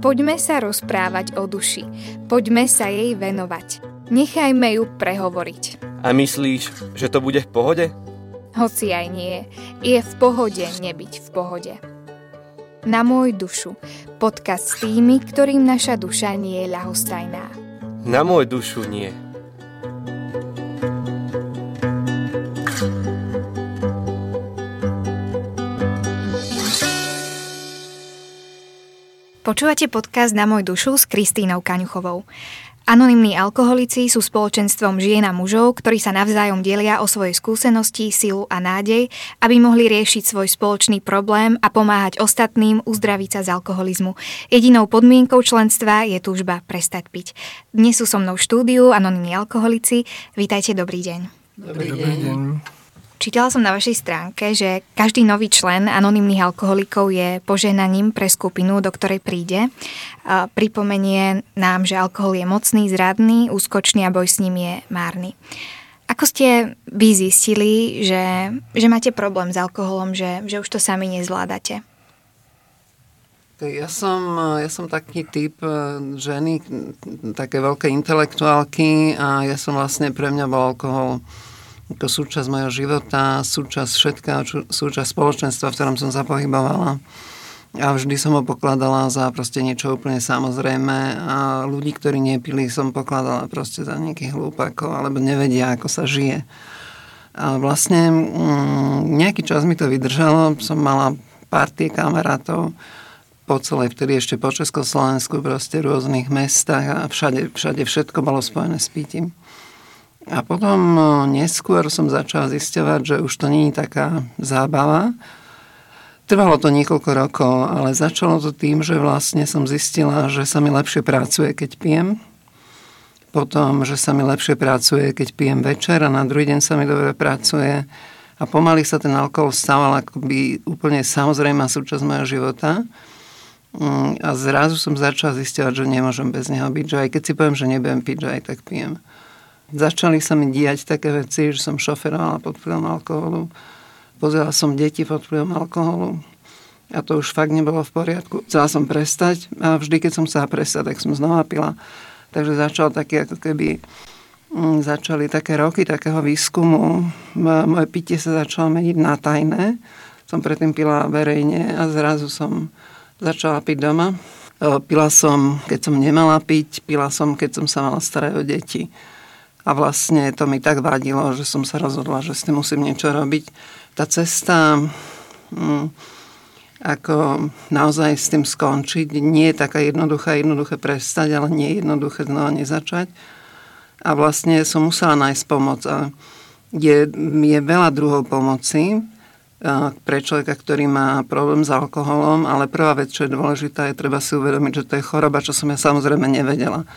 Poďme sa rozprávať o duši. Poďme sa jej venovať. Nechajme ju prehovoriť. A myslíš, že to bude v pohode? Hoci aj nie, je v pohode nebyť v pohode. Na môj dušu. Podcast s tými, ktorým naša duša nie je ľahostajná. Na môj dušu nie. Počúvate podcast Na môj dušu s Kristínou Kaňuchovou. Anonymní alkoholici sú spoločenstvom žien a mužov, ktorí sa navzájom delia o svoje skúsenosti, silu a nádej, aby mohli riešiť svoj spoločný problém a pomáhať ostatným uzdraviť sa z alkoholizmu. Jedinou podmienkou členstva je túžba prestať piť. Dnes sú so mnou v štúdiu anonymní alkoholici. Vítajte, dobrý deň. Dobrý, dobrý deň. Čítala som na vašej stránke, že každý nový člen anonymných alkoholikov je požehnaním pre skupinu, do ktorej príde. Pripomenie nám, že alkohol je mocný, zradný, úskočný a boj s ním je márny. Ako ste vy zistili, že, že máte problém s alkoholom, že, že už to sami nezvládate? Ja som, ja som taký typ e, ženy, také veľké intelektuálky a ja som vlastne, pre mňa bol alkohol ako súčasť mojho života, súčasť všetkého, súčasť spoločenstva, v ktorom som sa pohybovala. A vždy som ho pokladala za proste niečo úplne samozrejme a ľudí, ktorí nepili, som pokladala proste za nejakých hlúpakov alebo nevedia, ako sa žije. A vlastne mm, nejaký čas mi to vydržalo, som mala partie kamarátov po celej, vtedy ešte po Československu, proste v rôznych mestách a všade, všade všetko bolo spojené s pitím. A potom no, neskôr som začala zisťovať, že už to nie je taká zábava. Trvalo to niekoľko rokov, ale začalo to tým, že vlastne som zistila, že sa mi lepšie pracuje, keď pijem. Potom, že sa mi lepšie pracuje, keď pijem večer a na druhý deň sa mi dobre pracuje. A pomaly sa ten alkohol stával akoby úplne samozrejmá súčasť mojho života. Mm, a zrazu som začala zistiať, že nemôžem bez neho byť, že aj keď si poviem, že nebudem piť, že aj tak pijem začali sa mi diať také veci, že som šoferovala pod vplyvom alkoholu. Pozerala som deti pod vplyvom alkoholu. A to už fakt nebolo v poriadku. Chcela som prestať a vždy, keď som chcela prestať, tak som znova pila. Takže začal také ako keby mm, začali také roky takého výskumu. Moje pitie sa začalo meniť na tajné. Som predtým pila verejne a zrazu som začala piť doma. Pila som, keď som nemala piť, pila som, keď som sa mala starať o deti. A vlastne to mi tak vadilo, že som sa rozhodla, že s tým musím niečo robiť. Tá cesta, hm, ako naozaj s tým skončiť, nie je taká jednoduchá, jednoduché prestať, ale nie je jednoduché znova nezačať. A vlastne som musela nájsť pomoc. A je, je veľa druhov pomoci pre človeka, ktorý má problém s alkoholom, ale prvá vec, čo je dôležitá, je treba si uvedomiť, že to je choroba, čo som ja samozrejme nevedela.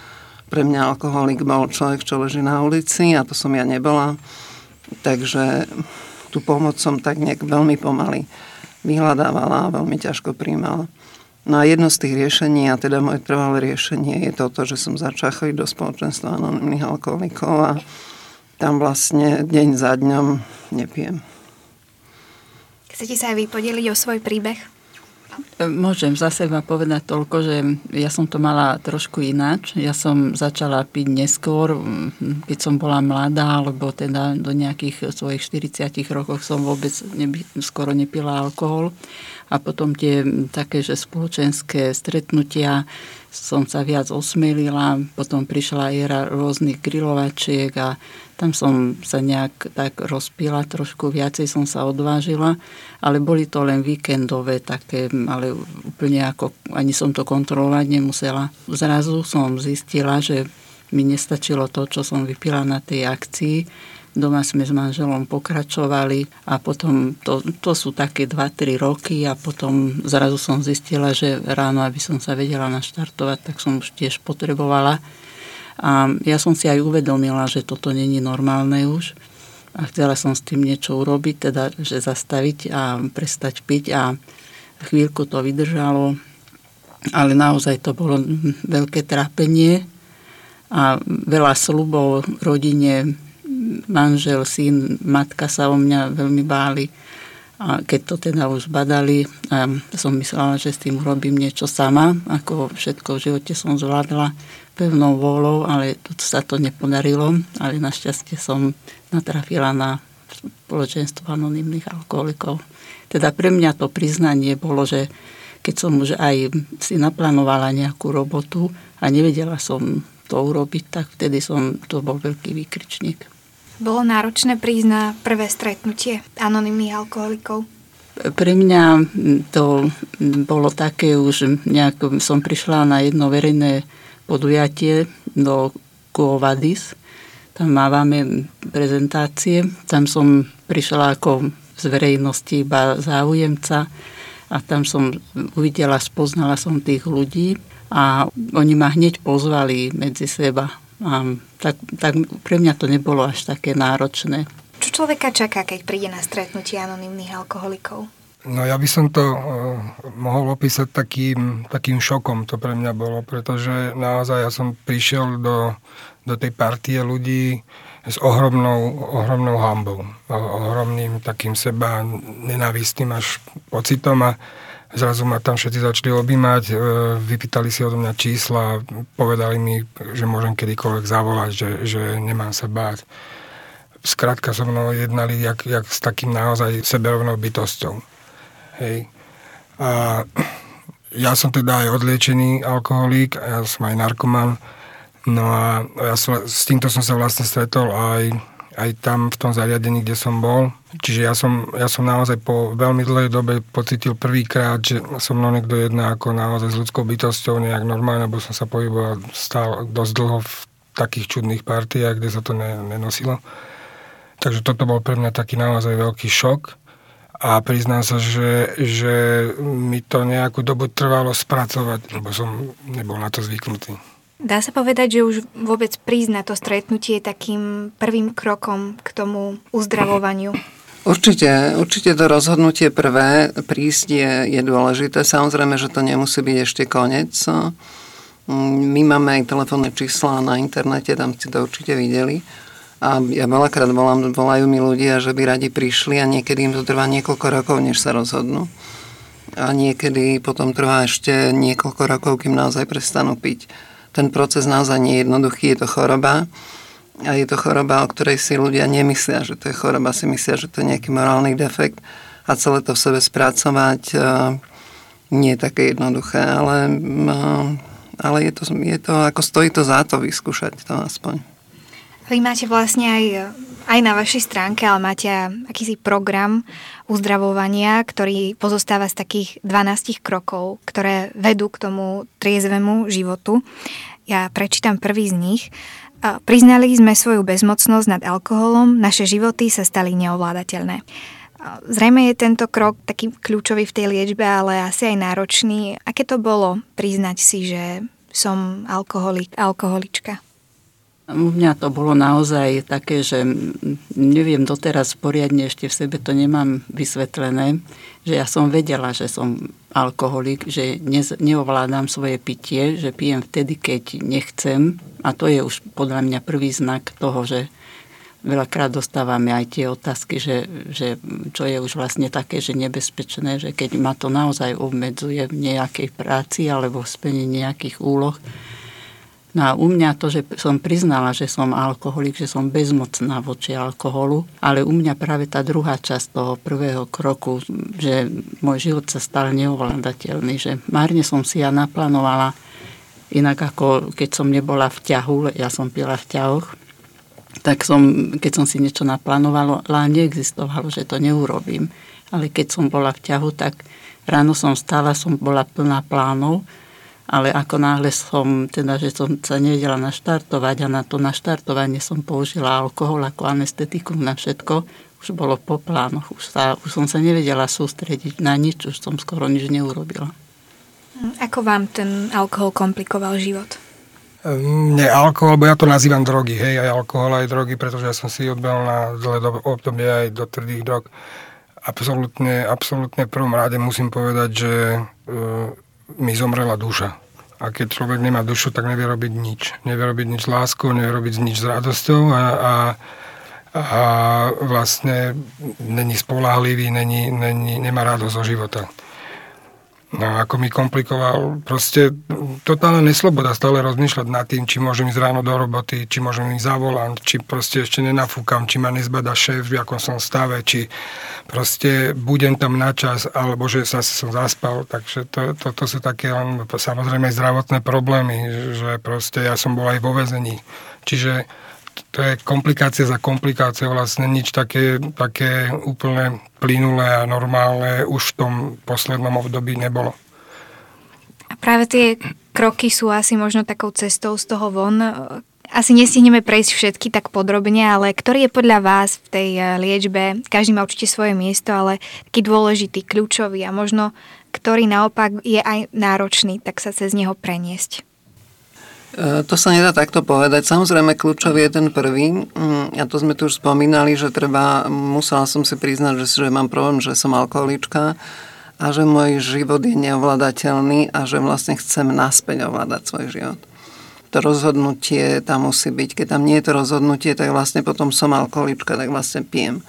Pre mňa alkoholik bol človek, čo leží na ulici a to som ja nebola. Takže tú pomoc som tak nejak veľmi pomaly vyhľadávala a veľmi ťažko príjmala. No a jedno z tých riešení, a teda moje trvalé riešenie je toto, že som začala chodiť do spoločenstva anonimných alkoholikov a tam vlastne deň za dňom nepijem. Chcete sa aj vy podeliť o svoj príbeh? Môžem za seba povedať toľko, že ja som to mala trošku ináč. Ja som začala piť neskôr, keď som bola mladá, alebo teda do nejakých svojich 40 rokov som vôbec neby, skoro nepila alkohol. A potom tie také, že spoločenské stretnutia som sa viac osmelila, potom prišla era rôznych grilovačiek a tam som sa nejak tak rozpila, trošku viacej som sa odvážila, ale boli to len víkendové také, ale úplne ako ani som to kontrolovať nemusela. Zrazu som zistila, že mi nestačilo to, čo som vypila na tej akcii. Doma sme s manželom pokračovali a potom to, to sú také 2-3 roky a potom zrazu som zistila, že ráno, aby som sa vedela naštartovať, tak som už tiež potrebovala. A ja som si aj uvedomila, že toto není normálne už a chcela som s tým niečo urobiť, teda, že zastaviť a prestať piť a chvíľku to vydržalo, ale naozaj to bolo veľké trápenie a veľa slubov rodine, manžel, syn, matka sa o mňa veľmi báli A keď to teda už badali, a som myslela, že s tým urobím niečo sama, ako všetko v živote som zvládla pevnou vôľou, ale to sa to nepodarilo, ale našťastie som natrafila na spoločenstvo anonimných alkoholikov. Teda pre mňa to priznanie bolo, že keď som už aj si naplánovala nejakú robotu a nevedela som to urobiť, tak vtedy som, to bol veľký výkričník. Bolo náročné prísť na prvé stretnutie anonimných alkoholikov? Pre mňa to bolo také už, nejak som prišla na jedno verejné podujatie do Kuovadis. Tam mávame prezentácie. Tam som prišla ako z verejnosti iba záujemca a tam som uvidela, spoznala som tých ľudí a oni ma hneď pozvali medzi seba. A tak, tak pre mňa to nebolo až také náročné. Čo človeka čaká, keď príde na stretnutie anonimných alkoholikov? No ja by som to uh, mohol opísať takým, takým šokom, to pre mňa bolo, pretože naozaj ja som prišiel do, do tej partie ľudí, s ohromnou, ohromnou hambou, ohromným takým seba nenávistným až pocitom a zrazu ma tam všetci začali objímať, e, vypýtali si odo mňa čísla, povedali mi, že môžem kedykoľvek zavolať, že, že nemám sa báť. Skrátka so mnou jednali jak, jak s takým naozaj seberovnou bytosťou. Hej. A ja som teda aj odliečený alkoholík, ja som aj narkoman, No a ja som, s týmto som sa vlastne stretol aj, aj tam v tom zariadení, kde som bol. Čiže ja som, ja som naozaj po veľmi dlhej dobe pocitil prvýkrát, že som mnou niekto jedná ako naozaj s ľudskou bytosťou nejak normálne, lebo som sa pohyboval stál dosť dlho v takých čudných partiách, kde sa to ne, nenosilo. Takže toto bol pre mňa taký naozaj veľký šok a priznám sa, že, že mi to nejakú dobu trvalo spracovať, lebo som nebol na to zvyknutý. Dá sa povedať, že už vôbec prísť na to stretnutie je takým prvým krokom k tomu uzdravovaniu? Určite, určite to rozhodnutie prvé prísť je, je dôležité. Samozrejme, že to nemusí byť ešte koniec. My máme aj telefónne čísla na internete, tam ste to určite videli. A ja veľakrát volám, volajú mi ľudia, že by radi prišli a niekedy im to trvá niekoľko rokov, než sa rozhodnú. A niekedy potom trvá ešte niekoľko rokov, kým naozaj prestanú piť ten proces naozaj nie je jednoduchý, je to choroba. A je to choroba, o ktorej si ľudia nemyslia, že to je choroba, si myslia, že to je nejaký morálny defekt a celé to v sebe spracovať e, nie je také jednoduché, ale, e, ale je, to, je to, ako stojí to za to vyskúšať to aspoň. Vy máte vlastne aj, aj na vašej stránke, ale máte akýsi program uzdravovania, ktorý pozostáva z takých 12 krokov, ktoré vedú k tomu triezvemu životu. Ja prečítam prvý z nich. Priznali sme svoju bezmocnosť nad alkoholom, naše životy sa stali neovládateľné. Zrejme je tento krok taký kľúčový v tej liečbe, ale asi aj náročný. Aké to bolo priznať si, že som alkoholik, alkoholička? U mňa to bolo naozaj také, že neviem doteraz poriadne, ešte v sebe to nemám vysvetlené, že ja som vedela, že som alkoholik, že ne, neovládam svoje pitie, že pijem vtedy, keď nechcem. A to je už podľa mňa prvý znak toho, že veľakrát dostávame aj tie otázky, že, že čo je už vlastne také, že nebezpečné, že keď ma to naozaj obmedzuje v nejakej práci alebo v splnení nejakých úloh, No a u mňa to, že som priznala, že som alkoholik, že som bezmocná voči alkoholu, ale u mňa práve tá druhá časť toho prvého kroku, že môj život sa stal neovládateľný, že márne som si ja naplánovala, inak ako keď som nebola v ťahu, ja som pila v ťahoch, tak som, keď som si niečo naplánovala, neexistovalo, že to neurobím. Ale keď som bola v ťahu, tak ráno som stála, som bola plná plánov, ale ako náhle som, teda, že som sa nevedela naštartovať a na to naštartovanie som použila alkohol ako anestetikum na všetko, už bolo po plánoch, už, sa, už som sa nevedela sústrediť na nič, už som skoro nič neurobila. Ako vám ten alkohol komplikoval život? Mne alkohol, bo ja to nazývam drogy, hej, aj alkohol, aj drogy, pretože ja som si odbehol na dlhé obdobie aj do tvrdých drog. Absolutne, absolútne v prvom rade musím povedať, že e, mi zomrela duša. A keď človek nemá dušu, tak nevie robiť nič. Nevie robiť nič s láskou, nevie robiť nič s radosťou a, a, a vlastne není spolahlivý, není, není, nemá radosť zo života. No ako mi komplikoval, proste totálna nesloboda stále rozmýšľať nad tým, či môžem ísť ráno do roboty, či môžem ísť za volant, či proste ešte nenafúkam, či ma nezbada šéf, v akom som stave, či proste budem tam na čas, alebo že sa som zaspal. Takže to, to, to sú také len samozrejme zdravotné problémy, že proste ja som bol aj vo vezení. Čiže to je komplikácia za komplikáciou, vlastne nič také, také úplne plynulé a normálne už v tom poslednom období nebolo. A práve tie kroky sú asi možno takou cestou z toho von. Asi nestihneme prejsť všetky tak podrobne, ale ktorý je podľa vás v tej eh, liečbe, každý má určite svoje miesto, ale taký dôležitý, kľúčový a možno ktorý naopak je aj náročný, tak sa cez neho preniesť. E, to sa nedá takto povedať. Samozrejme, kľúčový je ten prvý. Mm, a to sme tu už spomínali, že treba, musela som si priznať, že, že mám problém, že som alkoholička a že môj život je neovládateľný a že vlastne chcem naspäť ovládať svoj život. To rozhodnutie tam musí byť. Keď tam nie je to rozhodnutie, tak vlastne potom som alkoholička, tak vlastne pijem.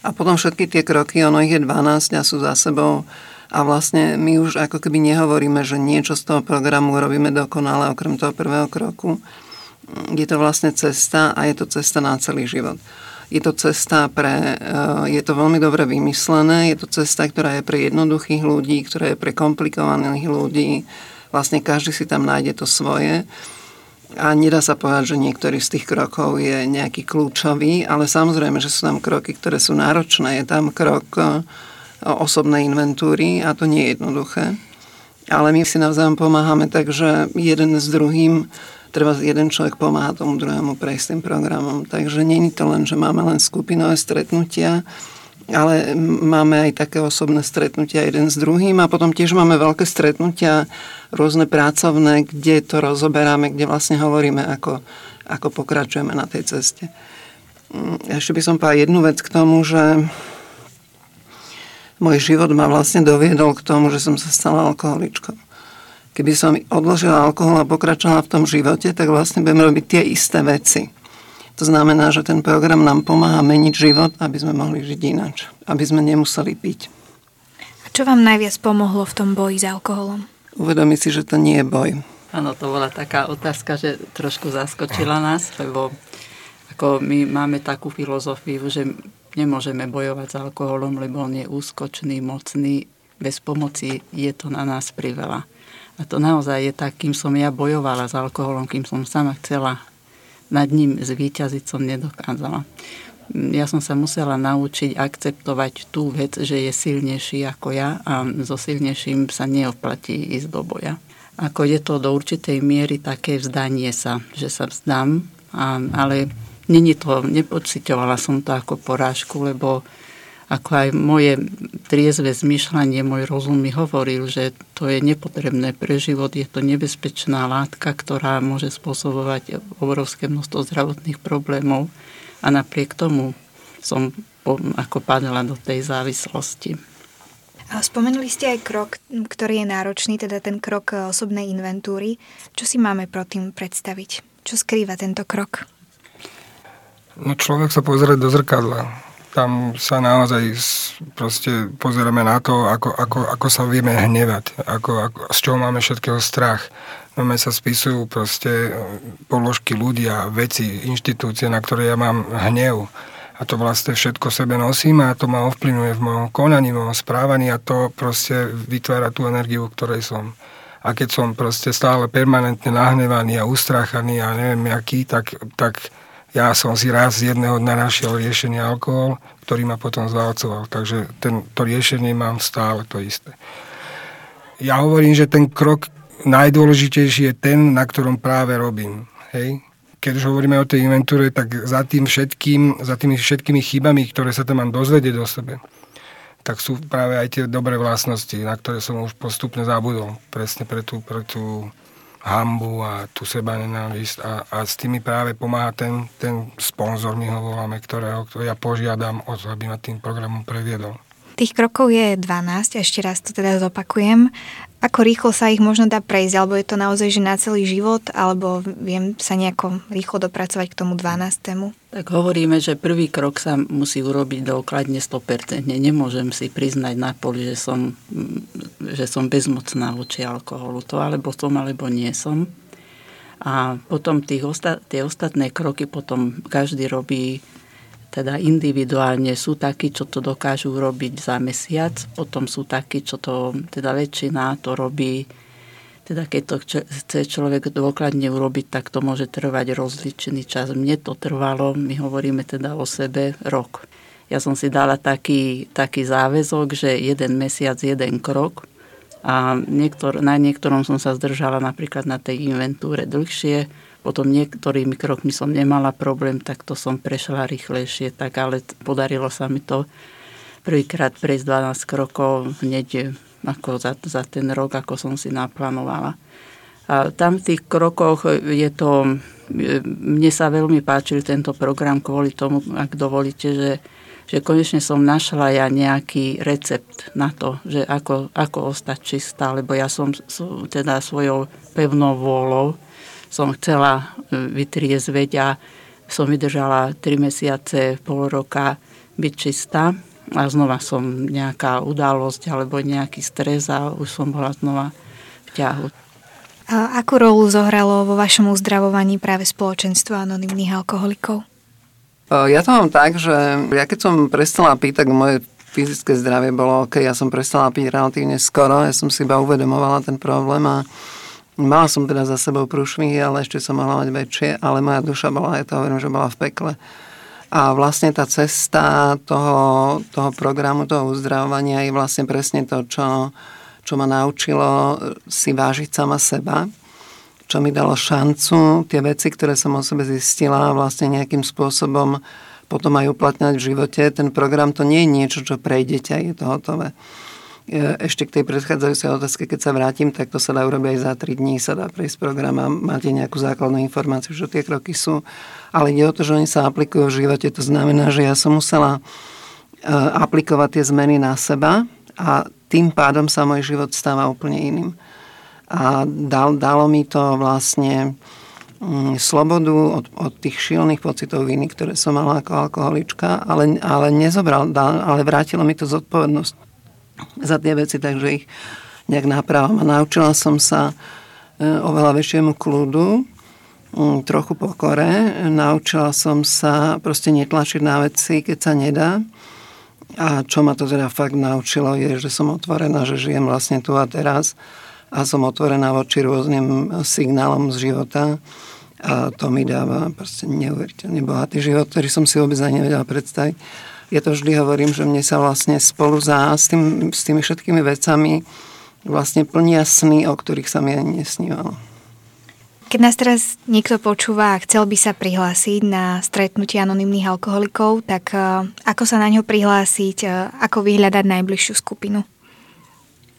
A potom všetky tie kroky, ono ich je 12 a sú za sebou a vlastne my už ako keby nehovoríme, že niečo z toho programu robíme dokonale okrem toho prvého kroku. Je to vlastne cesta a je to cesta na celý život. Je to cesta pre, eh, je to veľmi dobre vymyslené, je to cesta, ktorá je pre jednoduchých ľudí, ktorá je pre komplikovaných ľudí. Vlastne každý si tam nájde to svoje. A nedá sa povedať, že niektorý z tých krokov je nejaký kľúčový, ale samozrejme, že sú tam kroky, ktoré sú náročné. Je tam krok eh, osobnej inventúry a to nie je jednoduché. Ale my si navzájom pomáhame, takže jeden s druhým, treba jeden človek pomáha tomu druhému prejsť tým programom. Takže je to len, že máme len skupinové stretnutia, ale máme aj také osobné stretnutia jeden s druhým a potom tiež máme veľké stretnutia rôzne pracovné, kde to rozoberáme, kde vlastne hovoríme, ako, ako pokračujeme na tej ceste. Ešte by som povedal jednu vec k tomu, že môj život ma vlastne doviedol k tomu, že som sa stala alkoholičkou. Keby som odložila alkohol a pokračovala v tom živote, tak vlastne budem robiť tie isté veci. To znamená, že ten program nám pomáha meniť život, aby sme mohli žiť ináč. Aby sme nemuseli piť. A čo vám najviac pomohlo v tom boji s alkoholom? Uvedomiť si, že to nie je boj. Áno, to bola taká otázka, že trošku zaskočila nás, lebo ako my máme takú filozofiu, že nemôžeme bojovať s alkoholom, lebo on je úskočný, mocný, bez pomoci je to na nás priveľa. A to naozaj je tak, kým som ja bojovala s alkoholom, kým som sama chcela nad ním zvíťaziť, som nedokázala. Ja som sa musela naučiť akceptovať tú vec, že je silnejší ako ja a so silnejším sa neoplatí ísť do boja. Ako je to do určitej miery také vzdanie sa, že sa vzdám, a, ale Není to, nepocitovala som to ako porážku, lebo ako aj moje triezve zmyšľanie, môj rozum mi hovoril, že to je nepotrebné pre život, je to nebezpečná látka, ktorá môže spôsobovať obrovské množstvo zdravotných problémov a napriek tomu som ako padla do tej závislosti. Spomenuli ste aj krok, ktorý je náročný, teda ten krok osobnej inventúry. Čo si máme pro tým predstaviť? Čo skrýva tento krok? No človek sa pozrie do zrkadla. Tam sa naozaj proste pozeráme na to, ako, ako, ako sa vieme hnevať, ako, ako, z čoho máme všetkého strach. Máme sa spisujú proste položky ľudia, veci, inštitúcie, na ktoré ja mám hnev. A to vlastne všetko sebe nosím a to ma ovplyvňuje v mojom konaní, v mojom správaní a to proste vytvára tú energiu, v ktorej som. A keď som proste stále permanentne nahnevaný a ustrachaný a neviem aký, tak, tak ja som si raz z jedného dňa našiel riešenie alkohol, ktorý ma potom zvalcoval. Takže ten, to riešenie mám stále to isté. Ja hovorím, že ten krok najdôležitejší je ten, na ktorom práve robím. Hej? Keď už hovoríme o tej inventúre, tak za tým všetkým, za tými všetkými chybami, ktoré sa tam mám dozvedieť o sebe, tak sú práve aj tie dobré vlastnosti, na ktoré som už postupne zabudol. Presne pre tú, pre tú hambu a tú seba nenávisť a, a s tými práve pomáha ten, ten sponzor, my ho voláme, ktorého, ktorého ja požiadam o to, aby ma tým programom previedol. Tých krokov je 12, ešte raz to teda zopakujem. Ako rýchlo sa ich možno dá prejsť, alebo je to naozaj že na celý život, alebo viem sa nejako rýchlo dopracovať k tomu 12. Tak hovoríme, že prvý krok sa musí urobiť dokladne 100%. Nemôžem si priznať na poli, že som, že som bezmocná voči alkoholu. To alebo som, alebo nie som. A potom tých osta- tie ostatné kroky potom každý robí teda individuálne. Sú takí, čo to dokážu robiť za mesiac, potom sú takí, čo to, teda väčšina to robí teda keď to chce človek dôkladne urobiť, tak to môže trvať rozličný čas. Mne to trvalo, my hovoríme teda o sebe, rok. Ja som si dala taký, taký záväzok, že jeden mesiac, jeden krok. A niektor, na niektorom som sa zdržala napríklad na tej inventúre dlhšie, potom niektorými krokmi som nemala problém, tak to som prešla rýchlejšie, tak ale podarilo sa mi to prvýkrát prejsť 12 krokov hneď ako za, za ten rok, ako som si naplánovala. A tam v tých krokoch je to, mne sa veľmi páčil tento program kvôli tomu, ak dovolíte, že, že konečne som našla ja nejaký recept na to, že ako, ako ostať čistá, lebo ja som teda svojou pevnou vôľou som chcela e, vytriezveť a som vydržala 3 mesiace, pol roka byť čistá a znova som nejaká udalosť alebo nejaký stres a už som bola znova v ťahu. A akú rolu zohralo vo vašom uzdravovaní práve spoločenstvo anonimných alkoholikov? Ja to mám tak, že ja keď som prestala piť, tak moje fyzické zdravie bolo OK. Ja som prestala piť relatívne skoro, ja som si iba uvedomovala ten problém a mala som teda za sebou prúšvihy, ale ešte som mohla mať väčšie, ale moja duša bola, ja to hovorím, že bola v pekle. A vlastne tá cesta toho, toho programu, toho uzdravovania je vlastne presne to, čo, čo ma naučilo si vážiť sama seba, čo mi dalo šancu tie veci, ktoré som o sebe zistila, vlastne nejakým spôsobom potom aj uplatňať v živote. Ten program to nie je niečo, čo prejdete a je to hotové. E, ešte k tej predchádzajúcej otázke, keď sa vrátim, tak to sa dá urobiť aj za 3 dní, sa dá prejsť program a máte nejakú základnú informáciu, že tie kroky sú ale ide o to, že oni sa aplikujú v živote. To znamená, že ja som musela e, aplikovať tie zmeny na seba a tým pádom sa môj život stáva úplne iným. A dal, dalo mi to vlastne mm, slobodu od, od tých šilných pocitov viny, ktoré som mala ako alkoholička, ale, ale nezobral, ale vrátilo mi to zodpovednosť za tie veci, takže ich nejak napravám. A naučila som sa e, oveľa väčšiemu kľudu, Mm, trochu pokore. Naučila som sa proste netlačiť na veci, keď sa nedá. A čo ma to teda fakt naučilo je, že som otvorená, že žijem vlastne tu a teraz a som otvorená voči rôznym signálom z života a to mi dáva proste neuveriteľne bohatý život, ktorý som si vôbec ani nevedela predstaviť. Ja to vždy hovorím, že mne sa vlastne spolu za s, tým, s tými všetkými vecami vlastne plnia sny, o ktorých sa mi ani nesnívalo. Keď nás teraz niekto počúva a chcel by sa prihlásiť na stretnutie anonimných alkoholikov, tak e, ako sa na ňo prihlásiť, e, ako vyhľadať najbližšiu skupinu?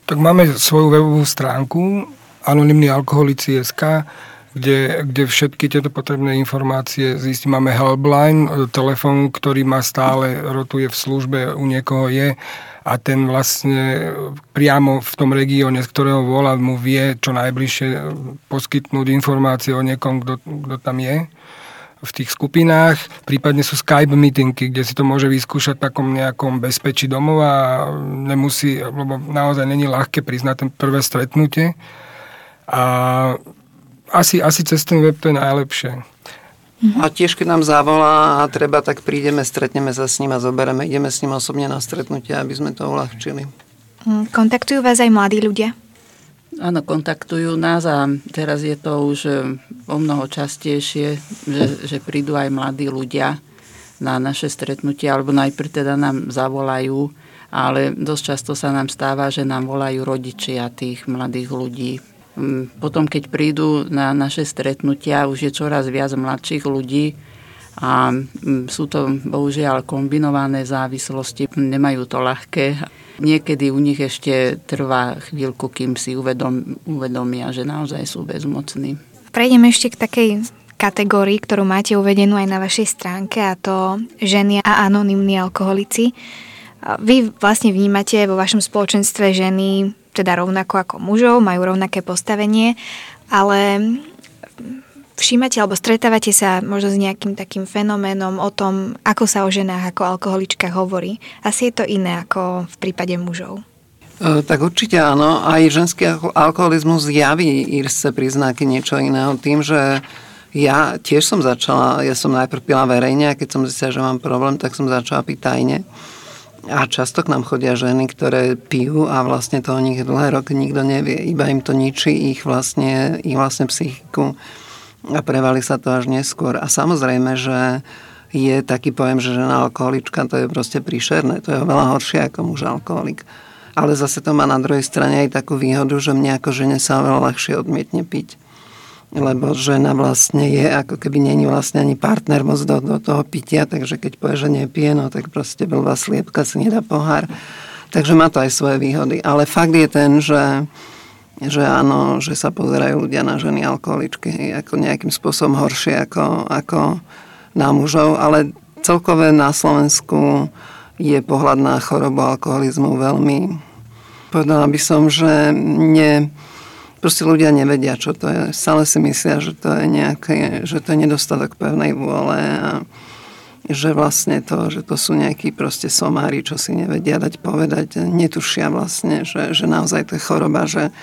Tak máme svoju webovú stránku anonimnyalkoholici.sk, kde, kde všetky tieto potrebné informácie zistí. Máme helpline, telefón, ktorý má stále, rotuje v službe, u niekoho je a ten vlastne priamo v tom regióne, z ktorého volá, mu vie čo najbližšie poskytnúť informácie o niekom, kto, kto tam je v tých skupinách. Prípadne sú Skype meetingy, kde si to môže vyskúšať v takom nejakom bezpečí domova a nemusí, lebo naozaj není ľahké priznať ten prvé stretnutie. A asi, asi cez ten web to je najlepšie. A tiež, keď nám zavolá a treba, tak prídeme, stretneme sa s ním a zoberieme, ideme s ním osobne na stretnutie, aby sme to uľahčili. Mm, kontaktujú vás aj mladí ľudia? Áno, kontaktujú nás a teraz je to už e, o mnoho častejšie, že, že prídu aj mladí ľudia na naše stretnutie, alebo najprv teda nám zavolajú, ale dosť často sa nám stáva, že nám volajú rodičia tých mladých ľudí, potom, keď prídu na naše stretnutia, už je čoraz viac mladších ľudí a mm, sú to bohužiaľ kombinované závislosti, nemajú to ľahké. Niekedy u nich ešte trvá chvíľku, kým si uvedom, uvedomia, že naozaj sú bezmocní. Prejdeme ešte k takej kategórii, ktorú máte uvedenú aj na vašej stránke a to ženy a anonimní alkoholici. Vy vlastne vnímate vo vašom spoločenstve ženy teda rovnako ako mužov, majú rovnaké postavenie, ale všímate alebo stretávate sa možno s nejakým takým fenoménom o tom, ako sa o ženách ako alkoholička hovorí. Asi je to iné ako v prípade mužov. E, tak určite áno. Aj ženský alkoholizmus javí írce príznaky niečo iného tým, že ja tiež som začala, ja som najprv pila verejne a keď som zistila, že mám problém, tak som začala piť tajne. A často k nám chodia ženy, ktoré pijú a vlastne to o nich dlhé roky nikto nevie. Iba im to ničí ich vlastne, ich vlastne psychiku a prevali sa to až neskôr. A samozrejme, že je taký pojem, že žena alkoholička, to je proste príšerné. To je oveľa horšie ako muž alkoholik. Ale zase to má na druhej strane aj takú výhodu, že mne ako žene sa oveľa ľahšie odmietne piť lebo žena vlastne je, ako keby není vlastne ani partner moc do, do toho pitia, takže keď povie, že nepije, no tak proste blbá sliepka si nedá pohár. Takže má to aj svoje výhody. Ale fakt je ten, že, že áno, že sa pozerajú ľudia na ženy alkoholičky ako nejakým spôsobom horšie ako, ako na mužov, ale celkové na Slovensku je pohľad na chorobu alkoholizmu veľmi, povedala by som, že nie, proste ľudia nevedia, čo to je. Stále si myslia, že to je nejaké, že to je nedostatok pevnej vôle a že vlastne to, že to sú nejakí proste somári, čo si nevedia dať povedať, netušia vlastne, že, že naozaj to je choroba, že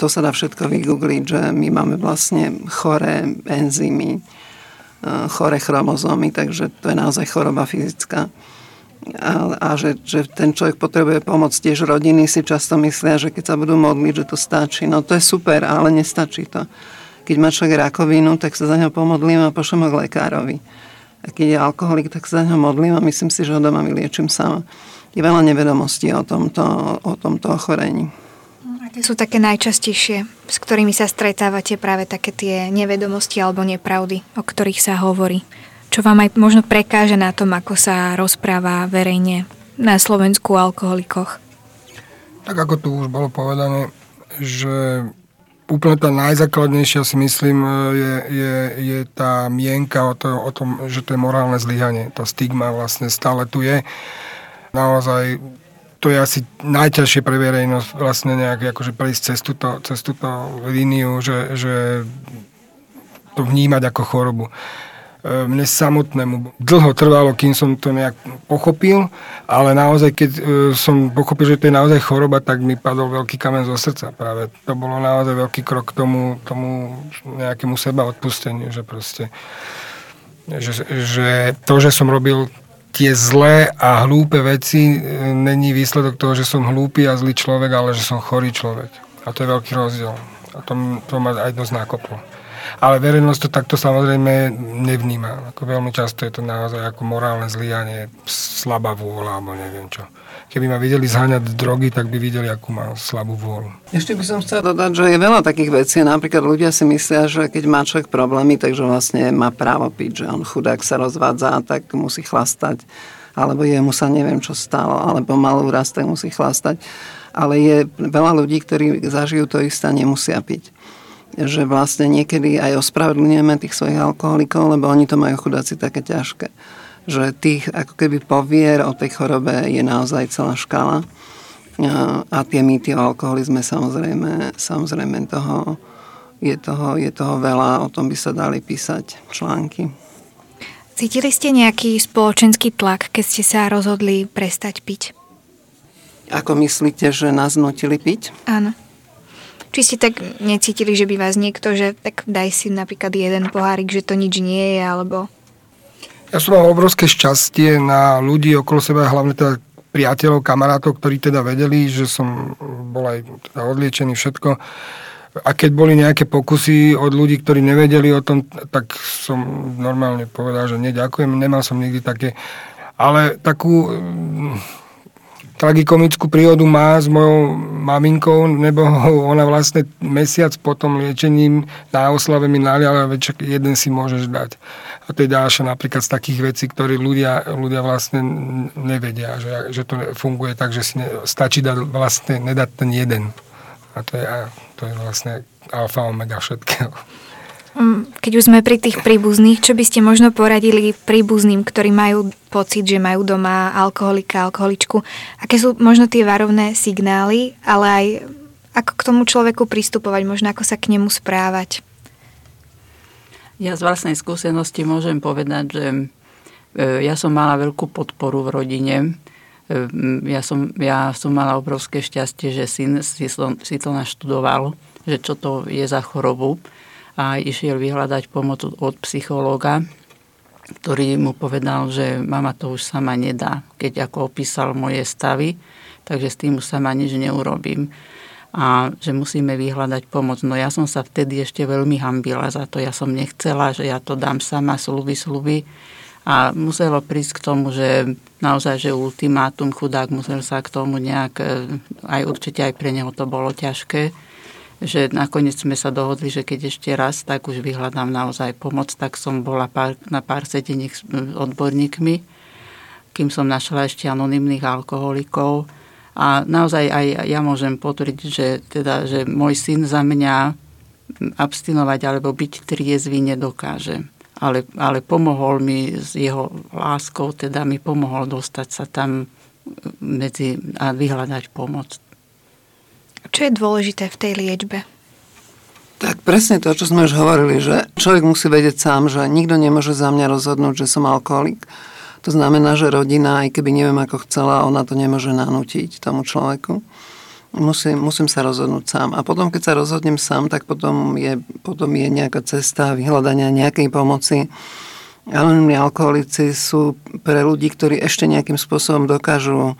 to sa dá všetko vygoogliť, že my máme vlastne choré enzymy, uh, choré chromozómy, takže to je naozaj choroba fyzická a, a že, že ten človek potrebuje pomoc. Tiež rodiny si často myslia, že keď sa budú modliť, že to stačí. No to je super, ale nestačí to. Keď má človek rakovinu, tak sa za ňo pomodlím a pošlem ho k lekárovi. A keď je alkoholik, tak sa za ňo modlím a myslím si, že ho doma vyliečím sama. Je veľa nevedomostí o tomto, o tomto ochorení. Aké sú také najčastejšie, s ktorými sa stretávate práve také tie nevedomosti alebo nepravdy, o ktorých sa hovorí? Čo vám aj možno prekáže na tom, ako sa rozpráva verejne na Slovensku o alkoholikoch? Tak ako tu už bolo povedané, že úplne tá najzákladnejšia si myslím je, je, je tá mienka o, to, o tom, že to je morálne zlyhanie. Tá stigma vlastne stále tu je. Naozaj to je asi najťažšie pre verejnosť vlastne nejak akože prejsť cez túto, cez túto líniu, že, že to vnímať ako chorobu. Mne samotnému dlho trvalo, kým som to nejak pochopil, ale naozaj, keď e, som pochopil, že to je naozaj choroba, tak mi padol veľký kamen zo srdca. Práve to bolo naozaj veľký krok k tomu, tomu nejakému seba odpusteniu, že proste že, že to, že som robil tie zlé a hlúpe veci, e, není výsledok toho, že som hlúpy a zlý človek, ale že som chorý človek. A to je veľký rozdiel. A to, to ma aj dosť nakoplo ale verejnosť to takto samozrejme nevníma. Ako veľmi často je to naozaj ako morálne zlyhanie, slabá vôľa alebo neviem čo. Keby ma videli zháňať drogy, tak by videli, akú má slabú vôľu. Ešte by som chcela dodať, že je veľa takých vecí. Napríklad ľudia si myslia, že keď má človek problémy, takže vlastne má právo piť, že on chudák sa rozvádza, tak musí chlastať alebo jemu sa neviem čo stalo, alebo mal úraz, tak musí chlastať. Ale je veľa ľudí, ktorí zažijú to isté nemusia piť že vlastne niekedy aj ospravedlňujeme tých svojich alkoholikov, lebo oni to majú chudáci také ťažké. Že tých ako keby povier o tej chorobe je naozaj celá škala. A tie mýty o alkoholizme samozrejme, samozrejme toho, je, toho, je toho veľa, o tom by sa dali písať články. Cítili ste nejaký spoločenský tlak, keď ste sa rozhodli prestať piť? Ako myslíte, že nás nutili piť? Áno. Či ste tak necítili, že by vás niekto, že tak daj si napríklad jeden pohárik, že to nič nie je, alebo... Ja som mal obrovské šťastie na ľudí okolo seba, hlavne teda priateľov, kamarátov, ktorí teda vedeli, že som bol aj teda odliečený všetko. A keď boli nejaké pokusy od ľudí, ktorí nevedeli o tom, tak som normálne povedal, že neďakujem, nemal som nikdy také ale takú tragikomickú príhodu má s mojou maminkou, nebo ona vlastne mesiac po tom liečením na oslave mi naliala, veď jeden si môžeš dať. A to je ďalšia napríklad z takých vecí, ktoré ľudia, ľudia vlastne nevedia, že, že to funguje tak, že si ne, stačí dať vlastne, nedať ten jeden. A to je, a to je vlastne alfa omega všetkého. Mm, keď už sme pri tých príbuzných, čo by ste možno poradili príbuzným, ktorí majú pocit, že majú doma alkoholika, alkoholičku? Aké sú možno tie varovné signály, ale aj ako k tomu človeku pristupovať, možno ako sa k nemu správať? Ja z vlastnej skúsenosti môžem povedať, že e, ja som mala veľkú podporu v rodine. E, ja som, ja som mala obrovské šťastie, že syn si to, si to naštudoval, že čo to je za chorobu a išiel vyhľadať pomoc od psychológa, ktorý mu povedal, že mama to už sama nedá, keď ako opísal moje stavy, takže s tým už sama nič neurobím a že musíme vyhľadať pomoc. No ja som sa vtedy ešte veľmi hambila za to. Ja som nechcela, že ja to dám sama, sluby, sluby. A muselo prísť k tomu, že naozaj, že ultimátum chudák musel sa k tomu nejak, e, aj určite aj pre neho to bolo ťažké, že nakoniec sme sa dohodli, že keď ešte raz, tak už vyhľadám naozaj pomoc, tak som bola pár, na pár sedení s odborníkmi, kým som našla ešte anonimných alkoholikov a naozaj aj ja môžem potvrdiť, že, teda, že môj syn za mňa abstinovať alebo byť triezvy nedokáže. Ale, ale pomohol mi s jeho láskou, teda mi pomohol dostať sa tam medzi a vyhľadať pomoc. Čo je dôležité v tej liečbe? Tak presne to, čo sme už hovorili, že človek musí vedieť sám, že nikto nemôže za mňa rozhodnúť, že som alkoholik to znamená, že rodina, aj keby neviem ako chcela, ona to nemôže nanútiť tomu človeku. Musím, musím sa rozhodnúť sám. A potom, keď sa rozhodnem sám, tak potom je, potom je nejaká cesta vyhľadania nejakej pomoci. Anonimní alkoholici sú pre ľudí, ktorí ešte nejakým spôsobom dokážu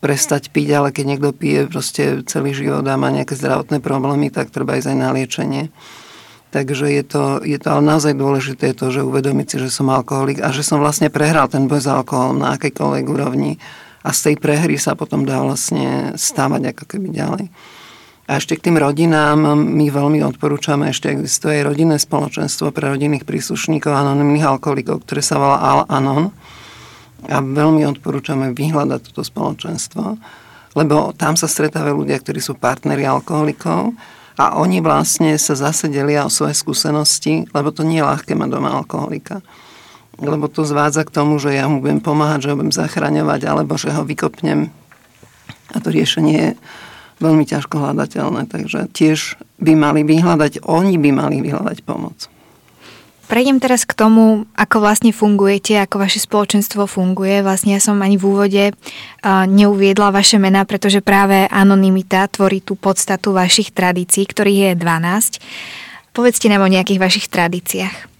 prestať piť, ale keď niekto pije proste celý život a má nejaké zdravotné problémy, tak treba ísť aj na liečenie. Takže je to, je to ale naozaj dôležité to, že uvedomiť si, že som alkoholik a že som vlastne prehral ten boj s alkoholom na akejkoľvek úrovni a z tej prehry sa potom dá vlastne stávať ako keby ďalej. A ešte k tým rodinám my veľmi odporúčame, ešte existuje aj rodinné spoločenstvo pre rodinných príslušníkov anonimných alkoholikov, ktoré sa volá Al-Anon. A veľmi odporúčame vyhľadať toto spoločenstvo, lebo tam sa stretávajú ľudia, ktorí sú partneri alkoholikov a oni vlastne sa zase delia o svoje skúsenosti, lebo to nie je ľahké mať doma alkoholika. Lebo to zvádza k tomu, že ja mu budem pomáhať, že ho budem zachraňovať, alebo že ho vykopnem. A to riešenie je veľmi ťažko hľadateľné. Takže tiež by mali vyhľadať, oni by mali vyhľadať pomoc. Prejdem teraz k tomu, ako vlastne fungujete, ako vaše spoločenstvo funguje. Vlastne ja som ani v úvode neuviedla vaše mená, pretože práve anonimita tvorí tú podstatu vašich tradícií, ktorých je 12. Povedzte nám o nejakých vašich tradíciách.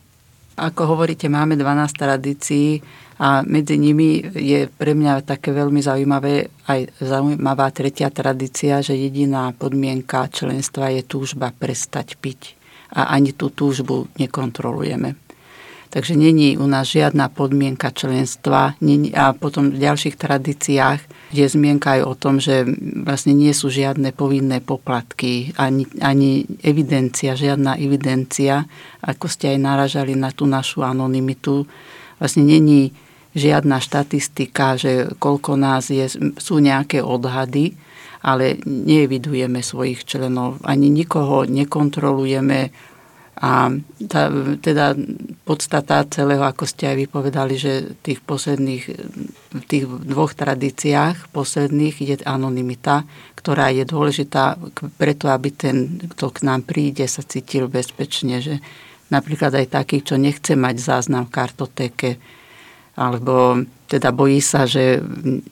Ako hovoríte, máme 12 tradícií a medzi nimi je pre mňa také veľmi zaujímavé aj zaujímavá tretia tradícia, že jediná podmienka členstva je túžba prestať piť a ani tú túžbu nekontrolujeme. Takže není u nás žiadna podmienka členstva a potom v ďalších tradíciách je zmienka aj o tom, že vlastne nie sú žiadne povinné poplatky, ani, ani evidencia, žiadna evidencia, ako ste aj naražali na tú našu anonymitu. Vlastne není žiadna štatistika, že koľko nás je, sú nejaké odhady, ale neevidujeme svojich členov, ani nikoho nekontrolujeme. A tá, teda podstata celého, ako ste aj vypovedali, že tých posledných, v tých dvoch tradíciách posledných je anonimita, ktorá je dôležitá preto, aby ten, kto k nám príde, sa cítil bezpečne, že napríklad aj taký, čo nechce mať záznam v kartotéke, alebo teda bojí sa, že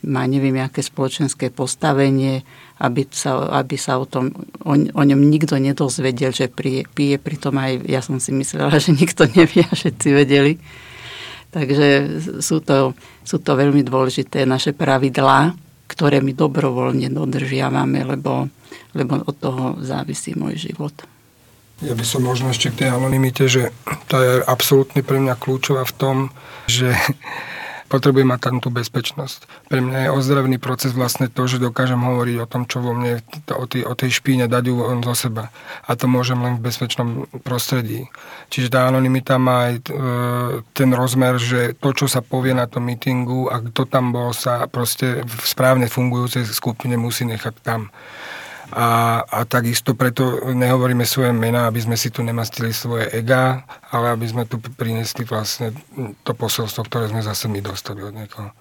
má neviem aké spoločenské postavenie, aby sa, aby sa o, tom, o, o ňom nikto nedozvedel, že pije, pije pritom aj, ja som si myslela, že nikto nevie a všetci vedeli. Takže sú to, sú to veľmi dôležité naše pravidlá, ktoré my dobrovoľne dodržiavame, lebo, lebo od toho závisí môj život. Ja by som možno ešte k tej anonimite, že to je absolútne pre mňa kľúčová v tom, že potrebujem mať tam tú bezpečnosť. Pre mňa je ozdravný proces vlastne to, že dokážem hovoriť o tom, čo vo mne, o tej, o tej špíne, dať ju von zo seba. A to môžem len v bezpečnom prostredí. Čiže tá anonimita má aj e, ten rozmer, že to, čo sa povie na tom mítingu a kto tam bol, sa proste v správne fungujúcej skupine musí nechať tam. A, a takisto preto nehovoríme svoje mená, aby sme si tu nemastili svoje ega, ale aby sme tu prinesli vlastne to posolstvo, ktoré sme zase my dostali od niekoho.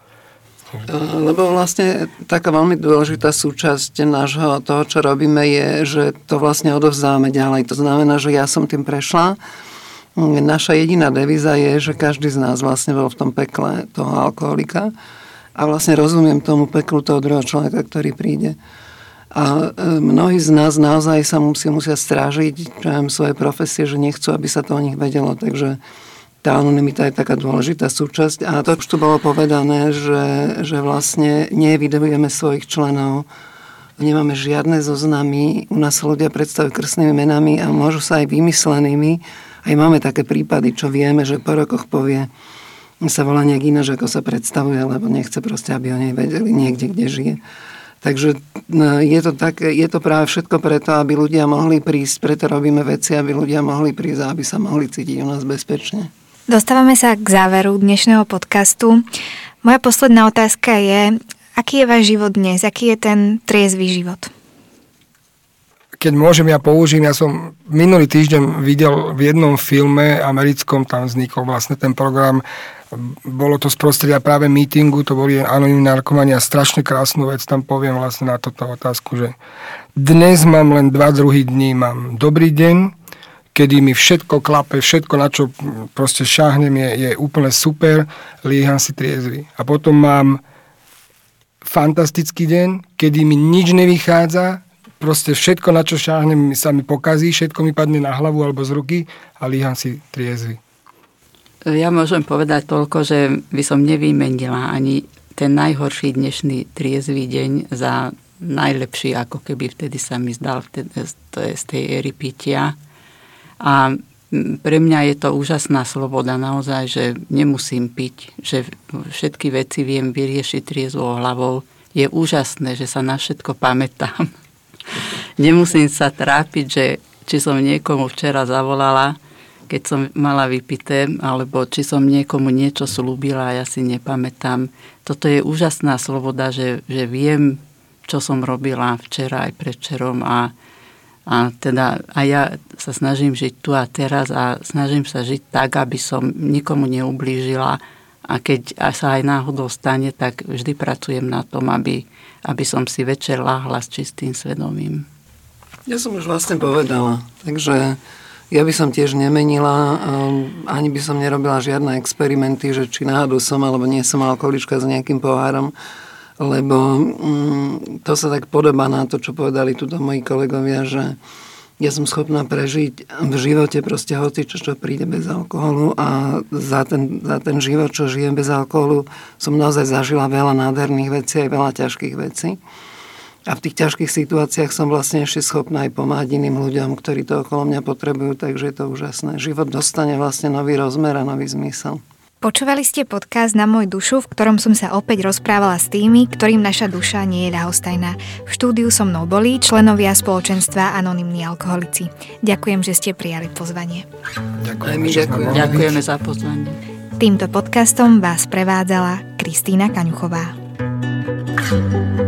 Lebo vlastne taká veľmi dôležitá súčasť nášho toho, čo robíme, je, že to vlastne odovzdáme ďalej. To znamená, že ja som tým prešla naša jediná devíza je, že každý z nás vlastne bol v tom pekle toho alkoholika a vlastne rozumiem tomu peklu toho druhého človeka, ktorý príde. A e, mnohí z nás naozaj sa musí, musia strážiť viem, svoje profesie, že nechcú, aby sa to o nich vedelo. Takže tá anonimita je taká dôležitá súčasť. A to už tu bolo povedané, že, že vlastne nevidujeme svojich členov, nemáme žiadne zoznamy, u nás ľudia predstavujú krstnými menami a môžu sa aj vymyslenými aj máme také prípady, čo vieme, že po rokoch povie, sa volá nejak ináč, ako sa predstavuje, lebo nechce proste, aby o nej vedeli niekde, kde žije. Takže je to, tak, je to práve všetko preto, aby ľudia mohli prísť, preto robíme veci, aby ľudia mohli prísť aby sa mohli cítiť u nás bezpečne. Dostávame sa k záveru dnešného podcastu. Moja posledná otázka je, aký je váš život dnes, aký je ten triezvý život? Keď môžem, ja použijem, ja som minulý týždeň videl v jednom filme americkom, tam vznikol vlastne ten program, bolo to z prostredia práve meetingu, to boli anonimní narkomani a strašne krásnu vec tam poviem vlastne na toto otázku, že dnes mám len dva druhý dní, mám dobrý deň, kedy mi všetko klape, všetko na čo proste šáhnem je, je úplne super, líham si triezvy. A potom mám fantastický deň, kedy mi nič nevychádza, proste všetko, na čo šáhnem, sa mi pokazí, všetko mi padne na hlavu alebo z ruky a líham si triezvy. Ja môžem povedať toľko, že by som nevymenila ani ten najhorší dnešný triezvý deň za najlepší, ako keby vtedy sa mi zdal z tej éry pitia. A pre mňa je to úžasná sloboda naozaj, že nemusím piť, že všetky veci viem vyriešiť triezvou hlavou. Je úžasné, že sa na všetko pamätám nemusím sa trápiť, že či som niekomu včera zavolala, keď som mala vypité, alebo či som niekomu niečo slúbila a ja si nepamätám. Toto je úžasná sloboda, že, že viem, čo som robila včera aj predčerom a, a teda a ja sa snažím žiť tu a teraz a snažím sa žiť tak, aby som nikomu neublížila a keď sa aj náhodou stane, tak vždy pracujem na tom, aby, aby som si večer láhla s čistým svedomím. Ja som už vlastne povedala, takže ja by som tiež nemenila, ani by som nerobila žiadne experimenty, že či náhodou som alebo nie som alkoholička s nejakým pohárom, lebo mm, to sa tak podobá na to, čo povedali tuto moji kolegovia, že ja som schopná prežiť v živote proste hoci čo, čo príde bez alkoholu a za ten, za ten život, čo žijem bez alkoholu, som naozaj zažila veľa nádherných vecí aj veľa ťažkých vecí. A v tých ťažkých situáciách som vlastne ešte schopná aj pomáhať iným ľuďom, ktorí to okolo mňa potrebujú, takže je to úžasné. Život dostane vlastne nový rozmer a nový zmysel. Počúvali ste podcast Na môj dušu, v ktorom som sa opäť rozprávala s tými, ktorým naša duša nie je ľahostajná. V štúdiu so mnou boli členovia spoločenstva Anonymní alkoholici. Ďakujem, že ste prijali pozvanie. Ďakujeme, ďakujeme. ďakujeme za pozvanie. Týmto podcastom vás prevádzala Kristýna Kaňuchová. thank you